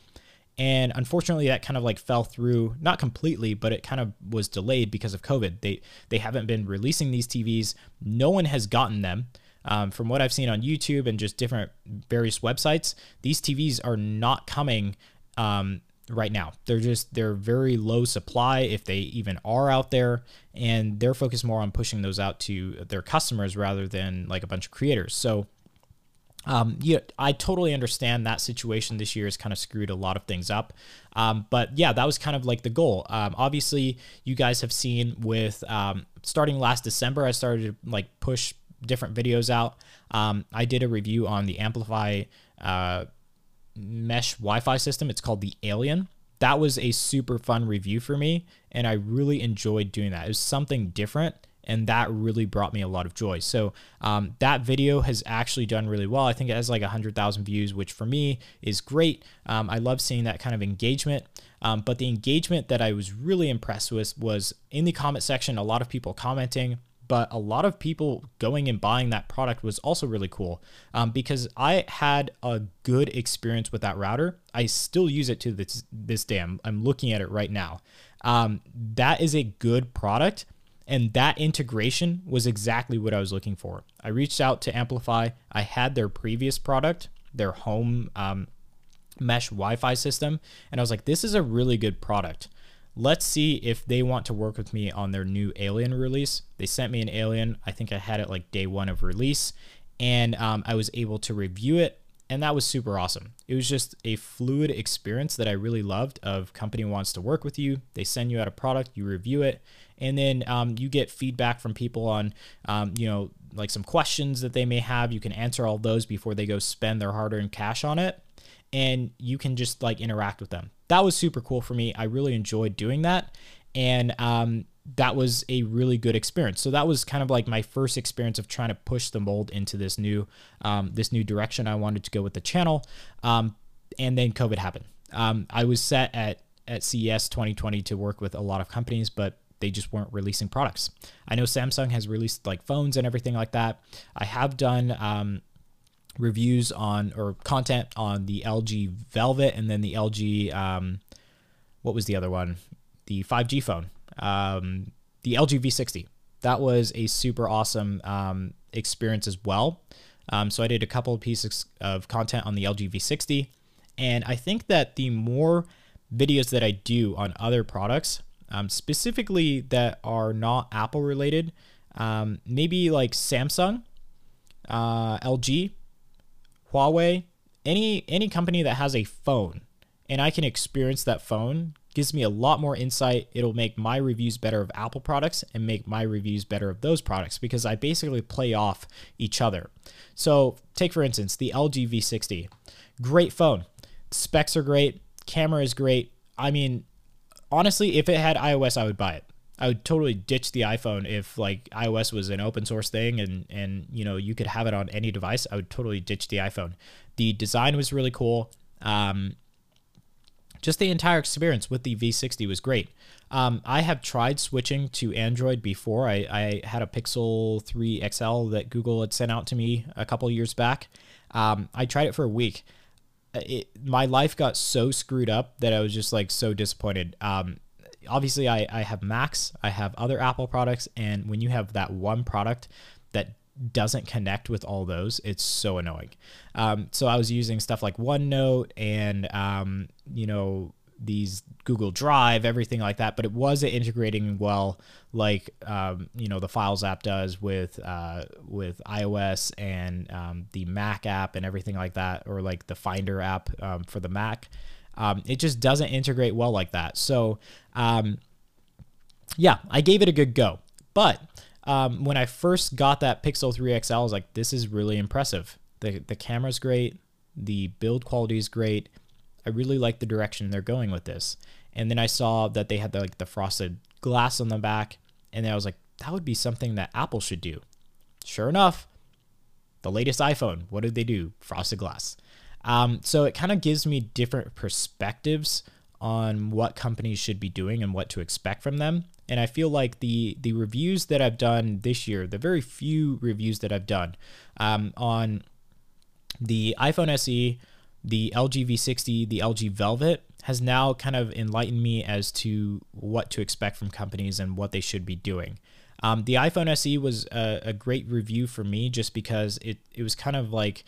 And unfortunately, that kind of like fell through, not completely, but it kind of was delayed because of COVID. They they haven't been releasing these TVs. No one has gotten them. Um, from what I've seen on YouTube and just different various websites, these TVs are not coming um, right now. They're just they're very low supply if they even are out there, and they're focused more on pushing those out to their customers rather than like a bunch of creators. So um, yeah, I totally understand that situation this year has kind of screwed a lot of things up. Um, but yeah, that was kind of like the goal. Um, obviously, you guys have seen with um, starting last December, I started to like push different videos out. Um, I did a review on the AmpliFi uh, mesh Wi-Fi system. It's called the Alien. That was a super fun review for me, and I really enjoyed doing that. It was something different and that really brought me a lot of joy. So um, that video has actually done really well. I think it has like 100,000 views, which for me is great. Um, I love seeing that kind of engagement. Um, but the engagement that I was really impressed with was in the comment section, a lot of people commenting, but a lot of people going and buying that product was also really cool um, because I had a good experience with that router. I still use it to this, this day. I'm, I'm looking at it right now. Um, that is a good product and that integration was exactly what I was looking for. I reached out to AmpliFi. I had their previous product, their home um, mesh Wi Fi system, and I was like, this is a really good product. Let's see if they want to work with me on their new Alien release. They sent me an Alien. I think I had it like day one of release, and um, I was able to review it and that was super awesome. It was just a fluid experience that I really loved. Of company wants to work with you, they send you out a product, you review it, and then um, you get feedback from people on um, you know like some questions that they may have. You can answer all those before they go spend their hard-earned cash on it. And you can just like interact with them. That was super cool for me. I really enjoyed doing that. And um, that was a really good experience. So that was kind of like my first experience of trying to push the mold into this new um, this new direction i wanted to go with the channel. Um, and then covid happened. Um, i was set at at CES 2020 to work with a lot of companies, but they just weren't releasing products. I know Samsung has released like phones and everything like that. I have done um, reviews on or content on the LG Velvet and then the LG um, what was the other one? The 5G phone, um, the LG V60. That was a super awesome um, experience as well. Um, so I did a couple of pieces of content on the LG V60, and I think that the more videos that I do on other products, um, specifically that are not Apple related, um, maybe like Samsung, uh, LG, Huawei, any any company that has a phone and I can experience that phone gives me a lot more insight. It'll make my reviews better of Apple products and make my reviews better of those products because I basically play off each other. So, take for instance the LG V60. Great phone. Specs are great, camera is great. I mean, honestly, if it had iOS, I would buy it. I would totally ditch the iPhone if like iOS was an open source thing and and you know you could have it on any device. I would totally ditch the iPhone. The design was really cool. Um, just the entire experience with the V60 was great. Um, I have tried switching to Android before. I, I, had a Pixel 3 XL that Google had sent out to me a couple years back. Um, I tried it for a week. It, my life got so screwed up that I was just like so disappointed. Um, obviously, I, I have Macs, I have other Apple products, and when you have that one product that doesn't connect with all those, it's so annoying. Um, so I was using stuff like OneNote and um, you know these Google Drive, everything like that, but it wasn't integrating well like um, you know the Files app does with uh, with iOS and um, the Mac app and everything like that, or like the Finder app um, for the Mac. Um, it just doesn't integrate well like that. So um, yeah, I gave it a good go, but um, when I first got that Pixel 3 XL, I was like, this is really impressive. The, the camera's great, the build quality is great. I really like the direction they're going with this. And then I saw that they had the, like the frosted glass on the back, and I was like, that would be something that Apple should do. Sure enough, the latest iPhone, what did they do? Frosted glass. Um, so it kind of gives me different perspectives on what companies should be doing and what to expect from them. And I feel like the the reviews that I've done this year, the very few reviews that I've done um, on the iPhone SE, the LG V60, the LG Velvet, has now kind of enlightened me as to what to expect from companies and what they should be doing. Um, the iPhone SE was a, a, great review for me just because it, it was kind of like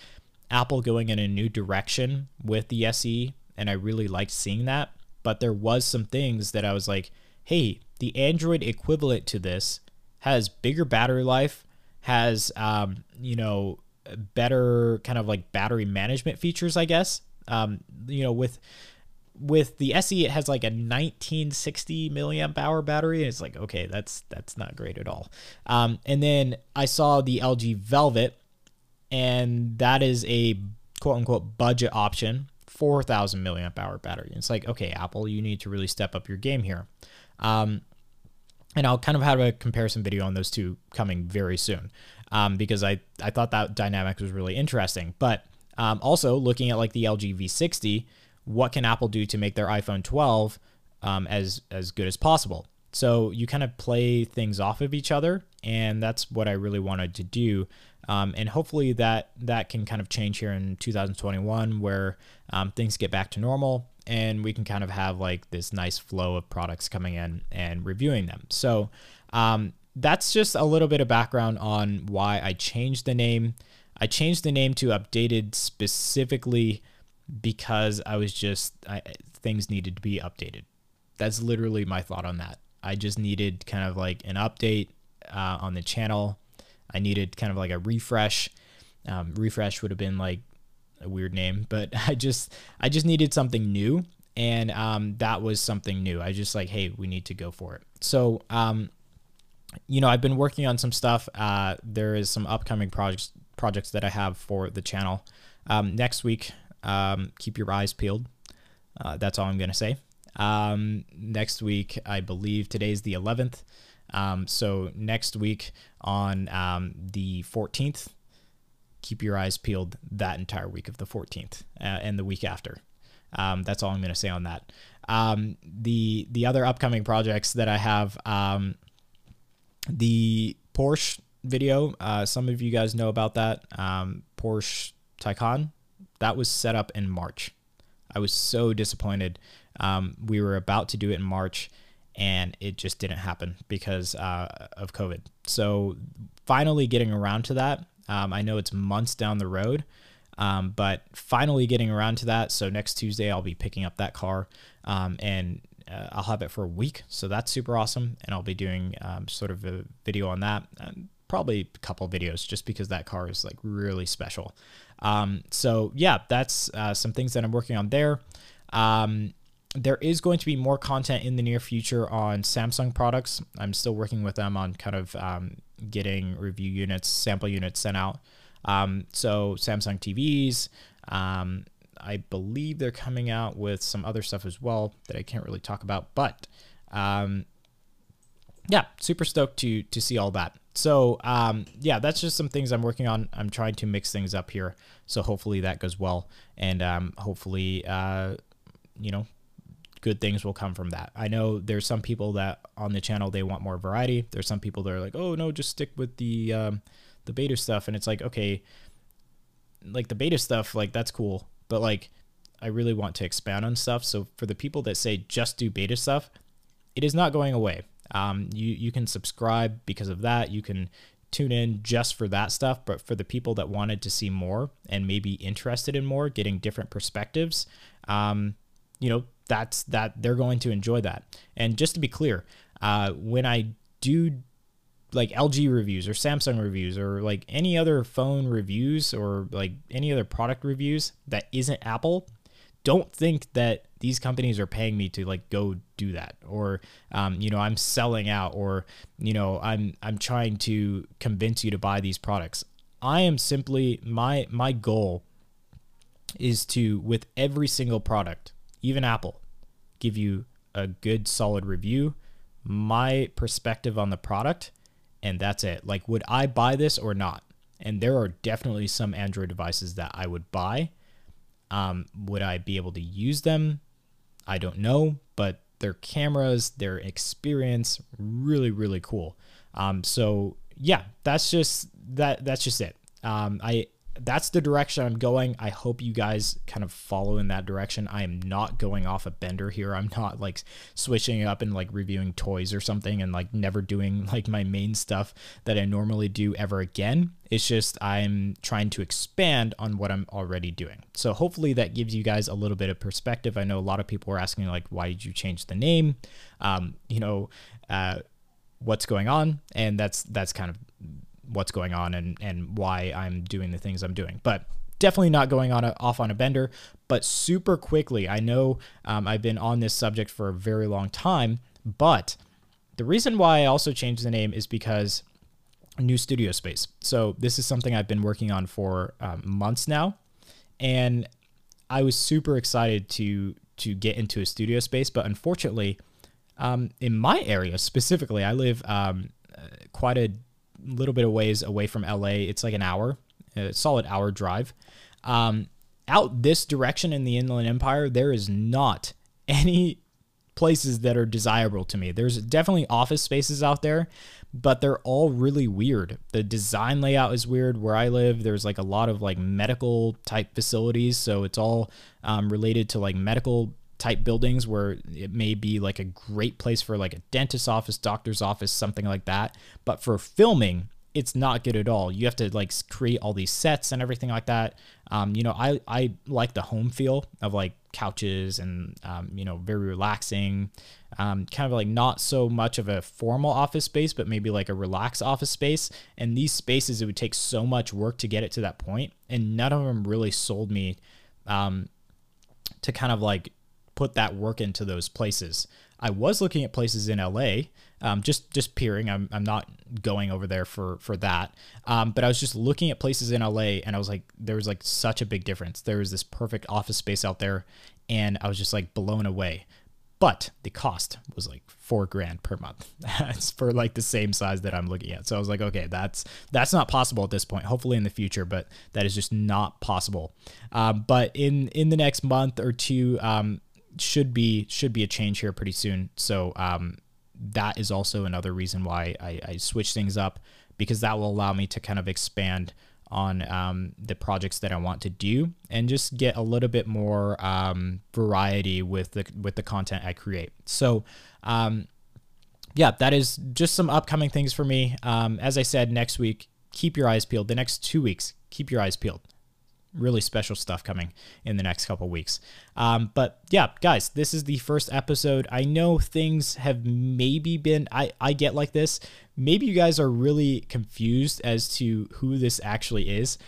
Apple going in a new direction with the SE, and I really liked seeing that. But there was some things that I was like, hey, the Android equivalent to this has bigger battery life, has um, you know better kind of like battery management features, I guess. Um, you know, with with the SE, it has like a 1960 milliamp hour battery, and it's like okay, that's that's not great at all. Um, and then I saw the LG Velvet, and that is a quote unquote budget option, 4,000 milliamp hour battery. And it's like okay, Apple, you need to really step up your game here. Um, and I'll kind of have a comparison video on those two coming very soon um, because I, I thought that dynamic was really interesting. But um, also looking at like the LG V60, what can Apple do to make their iPhone 12 um, as as good as possible? So you kind of play things off of each other, and that's what I really wanted to do. Um, and hopefully that that can kind of change here in 2021, where um, things get back to normal and we can kind of have like this nice flow of products coming in and reviewing them. So um, that's just a little bit of background on why I changed the name. I changed the name to updated specifically because I was just I, things needed to be updated. That's literally my thought on that. I just needed kind of like an update uh, on the channel. I needed kind of like a refresh. Um, refresh would have been like a weird name, but I just I just needed something new, and um, that was something new. I just like, hey, we need to go for it. So, um, you know, I've been working on some stuff. Uh, there is some upcoming projects projects that I have for the channel. Um, next week, um, keep your eyes peeled. Uh, that's all I'm gonna say. Um, next week, I believe today's the 11th. Um, so next week on um, the 14th, keep your eyes peeled that entire week of the 14th uh, and the week after. Um, that's all I'm to say on that. Um, the the other upcoming projects that I have, um, the Porsche video. Uh, some of you guys know about that. Um, Porsche Taycan. That was set up in March. I was so disappointed. Um, we were about to do it in March, and it just didn't happen because uh, of COVID. So finally getting around to that. Um, I know it's months down the road, um, but finally getting around to that. So next Tuesday I'll be picking up that car, um, and uh, I'll have it for a week. So that's super awesome, and I'll be doing um, sort of a video on that. Um, probably a couple videos just because that car is like really special. Um, so yeah, that's uh, some things that I'm working on there. Um, there is going to be more content in the near future on Samsung products. I'm still working with them on kind of um, getting review units, sample units sent out. Um, so Samsung TVs, um, I believe they're coming out with some other stuff as well that I can't really talk about, but um, yeah, super stoked to to see all that. So um, yeah, that's just some things I'm working on. I'm trying to mix things up here, so hopefully that goes well, and um, hopefully uh, you know good things will come from that. I know there's some people that on the channel they want more variety. There's some people that are like, oh no, just stick with the um, the beta stuff, and it's like okay, like the beta stuff, like that's cool, but like I really want to expand on stuff. So for the people that say just do beta stuff, it is not going away. Um, you you can subscribe because of that. You can tune in just for that stuff. But for the people that wanted to see more and maybe interested in more, getting different perspectives, um, you know, that's that they're going to enjoy that. And just to be clear, uh, when I do like LG reviews or Samsung reviews or like any other phone reviews or like any other product reviews that isn't Apple, don't think that these companies are paying me to like go do that or um, you know i'm selling out or you know i'm i'm trying to convince you to buy these products. I am simply my my goal is to with every single product even apple give you a good solid review. My perspective on the product and that's it like would i buy this or not and there are definitely some android devices that i would buy um, would I be able to use them? I don't know, but their cameras, their experience, really, really cool. Um, so yeah, that's just that. That's just it. Um, I that's the direction I'm going. I hope you guys kind of follow in that direction. I am not going off a bender here. I'm not like switching up and like reviewing toys or something and like never doing like my main stuff that I normally do ever again. It's just I'm trying to expand on what I'm already doing. So hopefully that gives you guys a little bit of perspective. I know a lot of people were asking like, why did you change the name? Um, you know, uh, what's going on? And that's that's kind of what's going on and and why I'm doing the things I'm doing. But definitely not going on a, off on a bender. But super quickly, I know um, I've been on this subject for a very long time, but the reason why I also changed the name is because new studio space. So this is something I've been working on for um, months now, and I was super excited to to get into a studio space, but unfortunately, um, in my area specifically, I live um, uh, quite a little bit of ways away from LA. It's like an hour, a solid hour drive. Um, out this direction in the Inland Empire, there is not any places that are desirable to me. There's definitely office spaces out there, but they're all really weird. The design layout is weird. Where I live, there's like a lot of like medical type facilities, so it's all um, related to like medical type buildings where it may be like a great place for like a dentist's office, doctor's office, something like that. But for filming, it's not good at all. You have to like create all these sets and everything like that. Um, you know, I I like the home feel of like couches and um, you know very relaxing, um, kind of like not so much of a formal office space, but maybe like a relaxed office space. And these spaces, it would take so much work to get it to that point, and none of them really sold me um, to kind of like put that work into those places. I was looking at places in LA, um, just just peering. I'm, I'm not going over there for for that, um, but I was just looking at places in LA, and I was like, there was like such a big difference. There was this perfect office space out there, and I was just like blown away. But the cost was like four grand per month. for like the same size that I'm looking at. So I was like, okay, that's that's not possible at this point. Hopefully in the future, but that is just not possible. Um, but in in the next month or two, um, should be should be a change here pretty soon. So um, that is also another reason why I, I switch things up because that will allow me to kind of expand on um, the projects that I want to do and just get a little bit more um, variety with the with the content I create. So. Um, yeah, that is just some upcoming things for me. Um, as I said, next week, keep your eyes peeled. The next two weeks, keep your eyes peeled really special stuff coming in the next couple weeks. Um, but yeah, guys, this is the first episode. I know things have maybe been, I, I get like this. Maybe you guys are really confused as to who this actually is.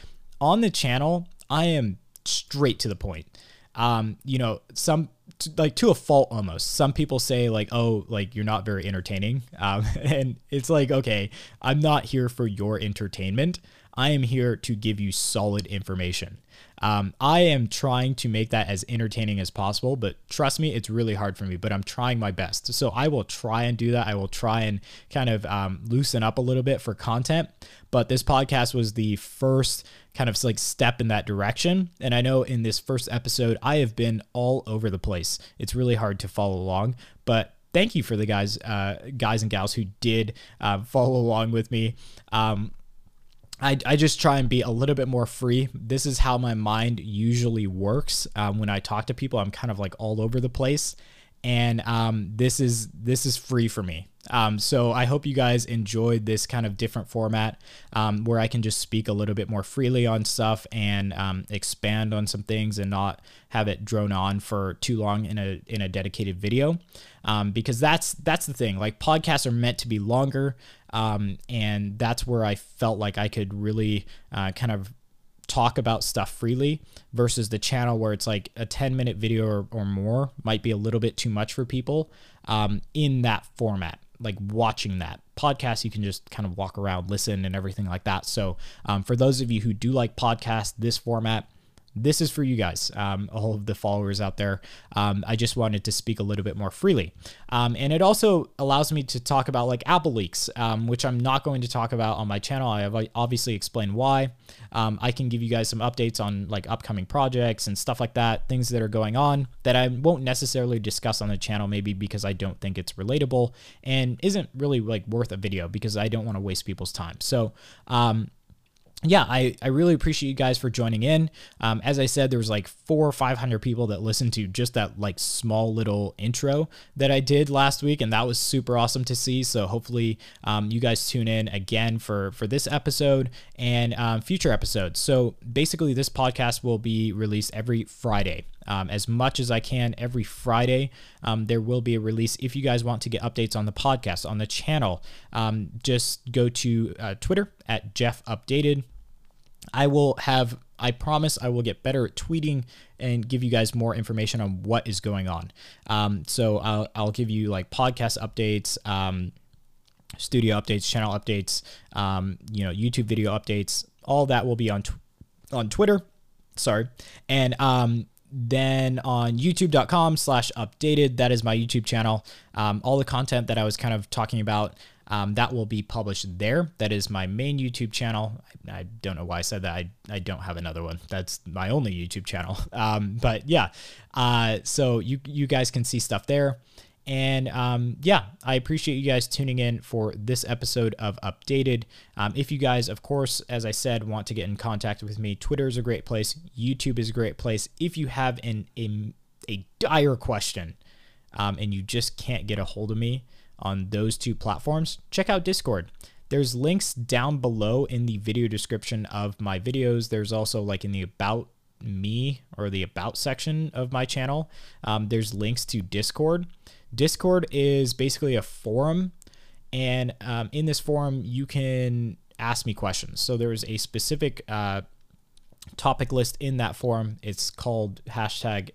On the channel, I am straight to the point. Um, you know, some like to a fault almost. Some people say like, "Oh, like you're not very entertaining," um, and it's like, okay, I'm not here for your entertainment. I am here to give you solid information. Um, I am trying to make that as entertaining as possible, but trust me, it's really hard for me, but I'm trying my best. So I will try and do that. I will try and kind of um, loosen up a little bit for content. But this podcast was the first kind of like step in that direction. And I know in this first episode, I have been all over the place. It's really hard to follow along, but thank you for the guys, uh, guys and gals who did uh, follow along with me. Um, I, I just try and be a little bit more free. This is how my mind usually works. Um, when I talk to people, I'm kind of like all over the place, and um, this is this is free for me. Um, so I hope you guys enjoyed this kind of different format um, where I can just speak a little bit more freely on stuff and um, expand on some things and not have it drone on for too long in a in a dedicated video. Um, because that's that's the thing. Like podcasts are meant to be longer. Um, and that's where I felt like I could really uh, kind of talk about stuff freely versus the channel where it's like a 10 minute video or, or more might be a little bit too much for people um, in that format like watching that. Podcast you can just kind of walk around listen and everything like that. So um, for those of you who do like podcasts this format this is for you guys, um, all of the followers out there. Um, I just wanted to speak a little bit more freely. Um, and it also allows me to talk about like Apple leaks, um, which I'm not going to talk about on my channel. I have obviously explained why. Um, I can give you guys some updates on like upcoming projects and stuff like that, things that are going on that I won't necessarily discuss on the channel, maybe because I don't think it's relatable and isn't really like worth a video because I don't want to waste people's time. So, um, yeah, I, I really appreciate you guys for joining in. Um, as I said, there was like four or 500 people that listened to just that like small little intro that I did last week. And that was super awesome to see. So hopefully um, you guys tune in again for, for this episode and um, future episodes. So basically this podcast will be released every Friday. Um, as much as I can every Friday. Um, there will be a release. If you guys want to get updates on the podcast, on the channel, um, just go to uh, Twitter at Jeff Updated. I will have, I promise I will get better at tweeting and give you guys more information on what is going on. Um, so I'll, I'll give you like podcast updates um, studio updates, channel updates, um, you know, YouTube video updates. All that will be on tw- on Twitter. Sorry, and um, then on youtube.com slash updated. That is my youtube channel. Um, all the content that i was kind of talking about um, that will be published there. That is my main youtube channel. I, I don't know why i said that. I, I don't have another one. That's my only youtube channel. Um, but yeah uh, so you you guys can see stuff there and um, yeah, I appreciate you guys tuning in for this episode of Updated. Um, if you guys, of course, as I said, want to get in contact with me, Twitter is a great place. YouTube is a great place. If you have an a, a dire question um, and you just can't get a hold of me on those two platforms, check out Discord. There's links down below in the video description of my videos. There's also like in the about me or the about section of my channel. Um, there's links to Discord. Discord is basically a forum, and um, in this forum, you can ask me questions. So there's a specific uh, topic list in that forum. It's called hashtag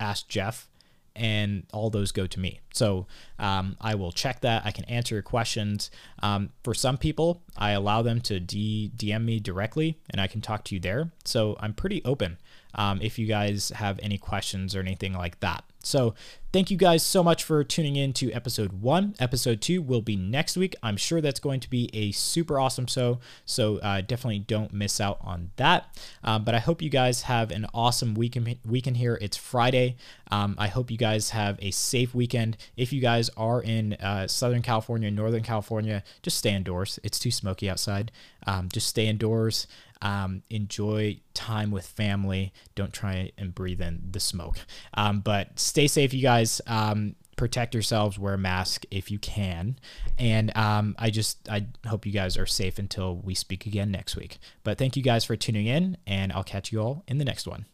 Ask Jeff, and all those go to me. So um, I will check that. I can answer your questions. Um, for some people, I allow them to D- DM me directly, and I can talk to you there. So I'm pretty open um, if you guys have any questions or anything like that. So, thank you guys so much for tuning in to episode one. Episode two will be next week. I'm sure that's going to be a super awesome show. So, uh, definitely don't miss out on that. Um, but I hope you guys have an awesome weekend, weekend here. It's Friday. Um, I hope you guys have a safe weekend. If you guys are in uh, Southern California, Northern California, just stay indoors. It's too smoky outside. Um, just stay indoors. Um, enjoy time with family. Don't try and breathe in the smoke. Um, but stay safe, you guys. Um, protect yourselves. Wear a mask if you can. And um, I just I hope you guys are safe until we speak again next week. But thank you guys for tuning in, and I'll catch you all in the next one.